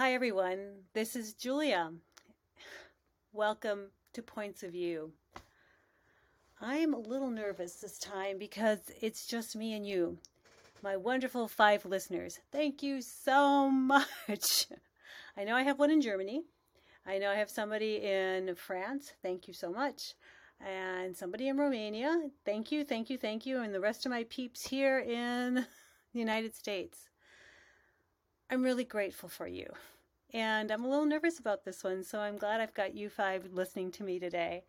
Hi, everyone. This is Julia. Welcome to Points of View. I'm a little nervous this time because it's just me and you, my wonderful five listeners. Thank you so much. I know I have one in Germany. I know I have somebody in France. Thank you so much. And somebody in Romania. Thank you, thank you, thank you. And the rest of my peeps here in the United States. I'm really grateful for you. And I'm a little nervous about this one, so I'm glad I've got you five listening to me today.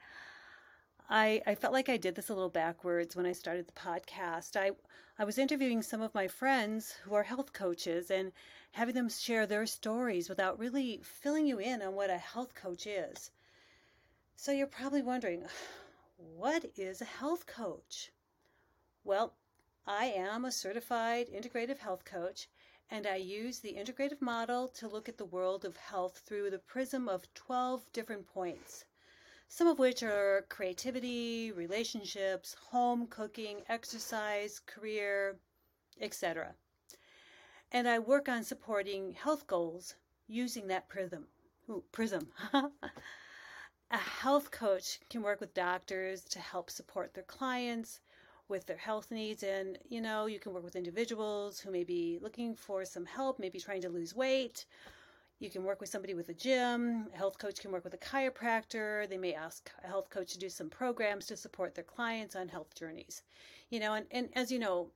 I, I felt like I did this a little backwards when I started the podcast. I, I was interviewing some of my friends who are health coaches and having them share their stories without really filling you in on what a health coach is. So you're probably wondering, what is a health coach? Well, I am a certified integrative health coach and I use the integrative model to look at the world of health through the prism of 12 different points, some of which are creativity, relationships, home cooking, exercise, career, etc. And I work on supporting health goals using that prism. Ooh, prism. a health coach can work with doctors to help support their clients with their health needs. And, you know, you can work with individuals who may be looking for some help, maybe trying to lose weight. You can work with somebody with a gym. A health coach can work with a chiropractor. They may ask a health coach to do some programs to support their clients on health journeys. You know, and, and as you know,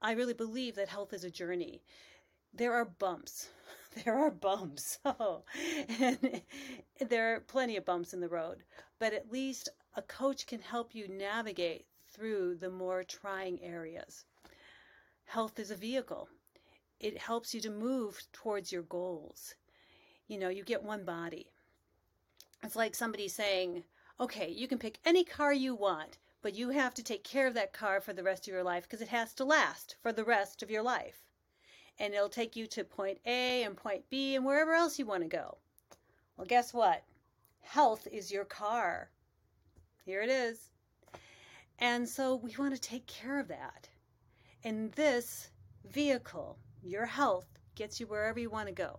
I really believe that health is a journey. There are bumps. There are bumps. Oh, and there are plenty of bumps in the road, but at least a coach can help you navigate through the more trying areas. Health is a vehicle. It helps you to move towards your goals. You know, you get one body. It's like somebody saying, okay, you can pick any car you want, but you have to take care of that car for the rest of your life because it has to last for the rest of your life. And it'll take you to point A and point B and wherever else you want to go. Well, guess what? Health is your car. Here it is. And so we want to take care of that. And this vehicle, your health, gets you wherever you want to go.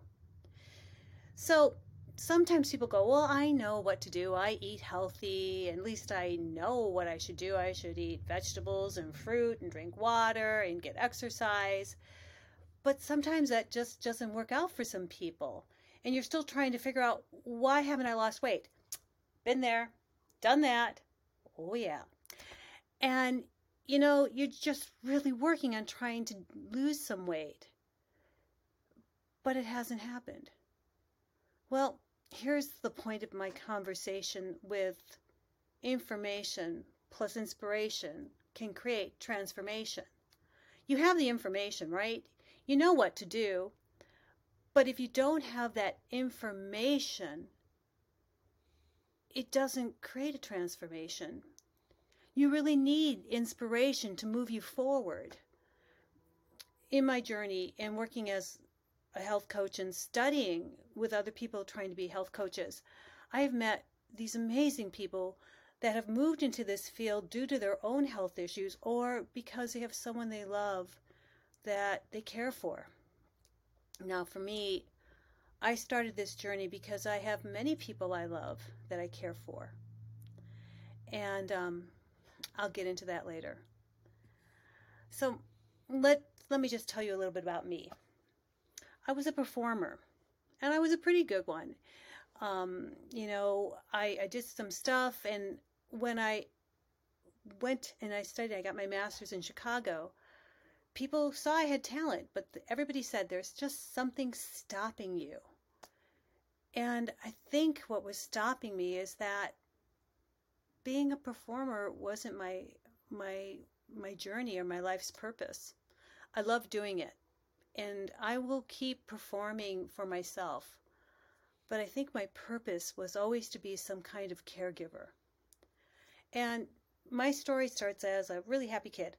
So sometimes people go, Well, I know what to do. I eat healthy. At least I know what I should do. I should eat vegetables and fruit and drink water and get exercise. But sometimes that just doesn't work out for some people. And you're still trying to figure out why haven't I lost weight? Been there, done that. Oh, yeah. And, you know, you're just really working on trying to lose some weight. But it hasn't happened. Well, here's the point of my conversation with information plus inspiration can create transformation. You have the information, right? You know what to do. But if you don't have that information, it doesn't create a transformation. You really need inspiration to move you forward. In my journey and working as a health coach and studying with other people trying to be health coaches, I have met these amazing people that have moved into this field due to their own health issues or because they have someone they love that they care for. Now, for me, I started this journey because I have many people I love that I care for. And um, I'll get into that later. So let let me just tell you a little bit about me. I was a performer, and I was a pretty good one. Um, you know, I, I did some stuff, and when I went and I studied, I got my master's in Chicago. People saw I had talent, but everybody said there's just something stopping you. And I think what was stopping me is that being a performer wasn't my my my journey or my life's purpose. I love doing it and I will keep performing for myself. But I think my purpose was always to be some kind of caregiver. And my story starts as a really happy kid.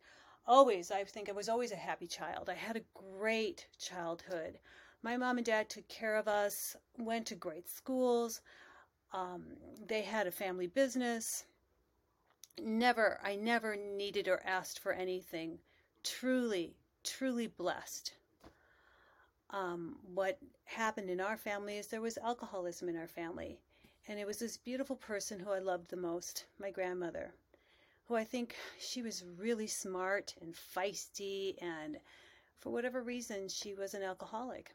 Always, I think I was always a happy child. I had a great childhood. My mom and dad took care of us, went to great schools. Um, they had a family business never, I never needed or asked for anything. Truly, truly blessed. um, what happened in our family is there was alcoholism in our family. And it was this beautiful person who I loved the most, my grandmother, who I think she was really smart and feisty, and for whatever reason, she was an alcoholic.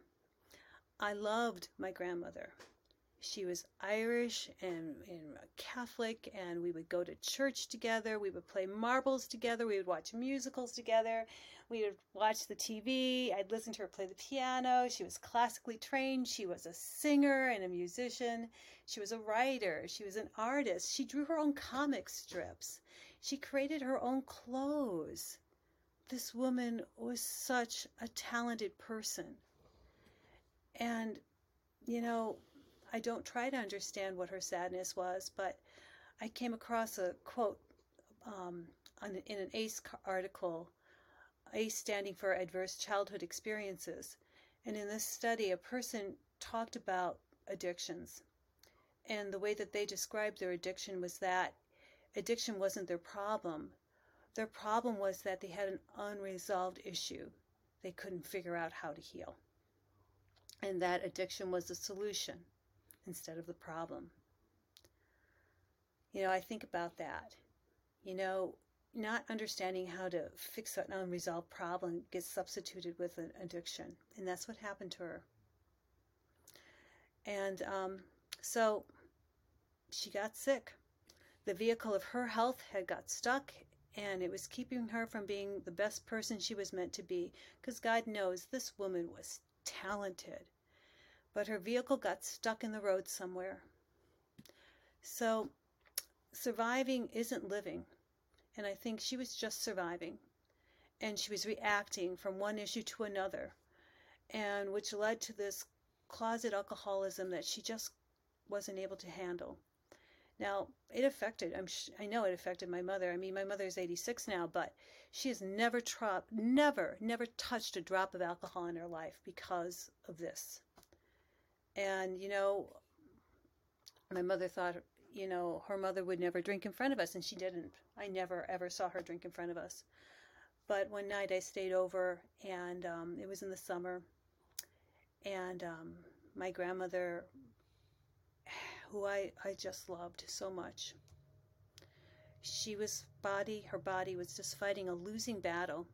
I loved my grandmother. She was Irish and, and Catholic, and we would go to church together. We would play marbles together. We would watch musicals together. We would watch the TV. I'd listen to her play the piano. She was classically trained. She was a singer and a musician. She was a writer. She was an artist. She drew her own comic strips. She created her own clothes. This woman was such a talented person. And, you know, I don't try to understand what her sadness was, but I came across a quote um, on, in an ACE article, ACE standing for Adverse Childhood Experiences. And in this study, a person talked about addictions. And the way that they described their addiction was that addiction wasn't their problem. Their problem was that they had an unresolved issue they couldn't figure out how to heal and that addiction was the solution instead of the problem. You know, I think about that. You know, not understanding how to fix an unresolved problem gets substituted with an addiction. And that's what happened to her. And um, so she got sick. The vehicle of her health had got stuck and it was keeping her from being the best person she was meant to be because God knows this woman was talented but her vehicle got stuck in the road somewhere. So surviving isn't living. And I think she was just surviving. And she was reacting from one issue to another, and which led to this closet alcoholism that she just wasn't able to handle. Now, it affected, I'm sh- I know it affected my mother. I mean, my mother is 86 now, but she has never, tro- never, never touched a drop of alcohol in her life because of this. And, you know, my mother thought, you know, her mother would never drink in front of us, and she didn't. I never, ever saw her drink in front of us. But one night I stayed over, and um, it was in the summer, and um, my grandmother, who I, I just loved so much, she was body, her body was just fighting a losing battle,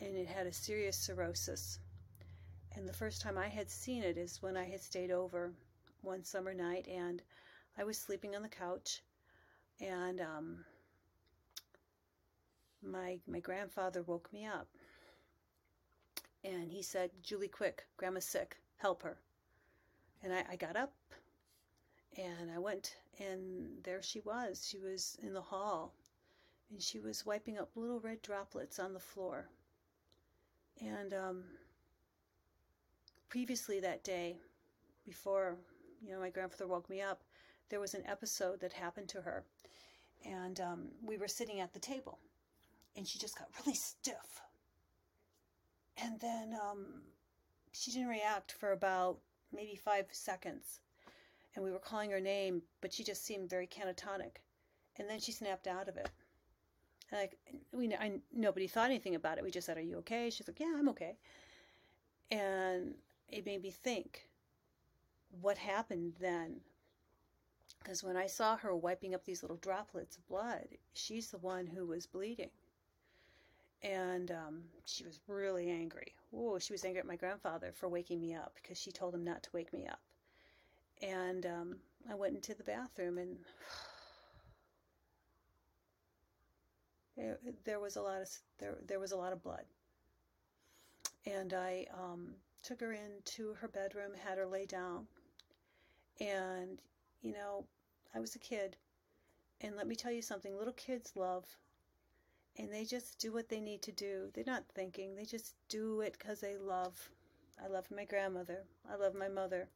and it had a serious cirrhosis. And the first time I had seen it is when I had stayed over one summer night and I was sleeping on the couch and um, my my grandfather woke me up and he said, Julie, quick, grandma's sick, help her. And I, I got up and I went and there she was. She was in the hall and she was wiping up little red droplets on the floor. And um, previously that day, before you know my grandfather woke me up, there was an episode that happened to her, and um, we were sitting at the table, and she just got really stiff, and then um, she didn't react for about maybe five seconds, and we were calling her name, but she just seemed very catatonic, and then she snapped out of it. And like we, I, nobody thought anything about it. We just said, "Are you okay?" She's like, "Yeah, I'm okay." And it made me think what happened then. Because when I saw her wiping up these little droplets of blood, she's the one who was bleeding. And um, she was really angry. Oh, she was angry at my grandfather for waking me up because she told him not to wake me up. And um, I went into the bathroom and there was a lot of there there was a lot of blood. And I um, took her into her bedroom, had her lay down. And, you know, I was a kid. And let me tell you something little kids love. And they just do what they need to do. They're not thinking, they just do it because they love. I love my grandmother. I love my mother.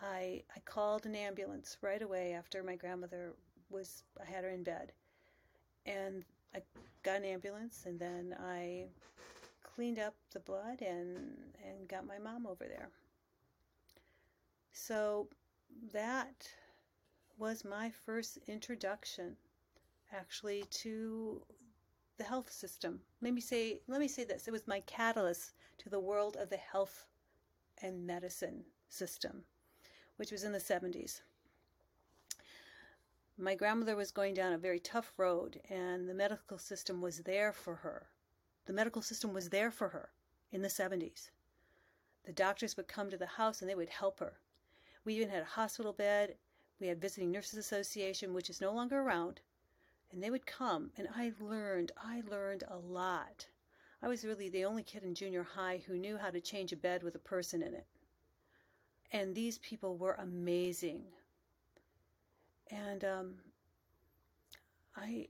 I, I called an ambulance right away after my grandmother was, I had her in bed. And I got an ambulance and then I cleaned up the blood and and got my mom over there. So that was my first introduction actually to the health system. Let me say let me say this. It was my catalyst to the world of the health and medicine system, which was in the 70s. My grandmother was going down a very tough road, and the medical system was there for her. The medical system was there for her in the 70s. The doctors would come to the house and they would help her. We even had a hospital bed. We had Visiting Nurses Association, which is no longer around. And they would come, and I learned, I learned a lot. I was really the only kid in junior high who knew how to change a bed with a person in it. And these people were amazing. And um, I,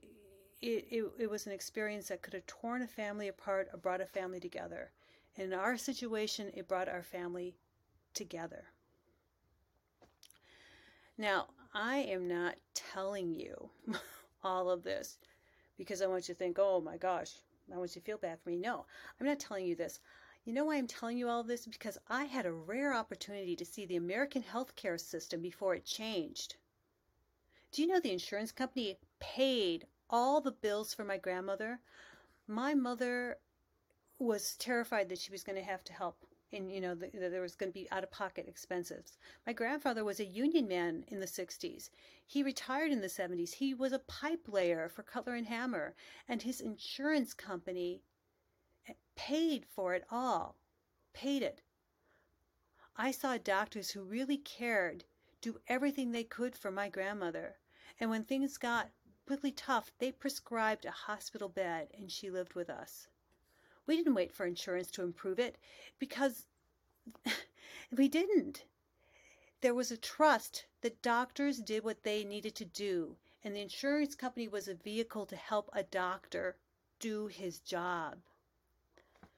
it, it, it was an experience that could have torn a family apart or brought a family together. And in our situation, it brought our family together. Now, I am not telling you all of this because I want you to think, oh my gosh, I want you to feel bad for me. No, I'm not telling you this. You know why I'm telling you all this? Because I had a rare opportunity to see the American healthcare system before it changed. Do you know the insurance company paid all the bills for my grandmother? My mother was terrified that she was going to have to help and you know that there was going to be out of pocket expenses. My grandfather was a union man in the 60s. He retired in the 70s. He was a pipe layer for Cutler and Hammer, and his insurance company eh, paid for it all. Paid it. I saw doctors who really cared do everything they could for my grandmother. And when things got really tough, they prescribed a hospital bed and she lived with us. We didn't wait for insurance to improve it because we didn't. There was a trust that doctors did what they needed to do, and the insurance company was a vehicle to help a doctor do his job.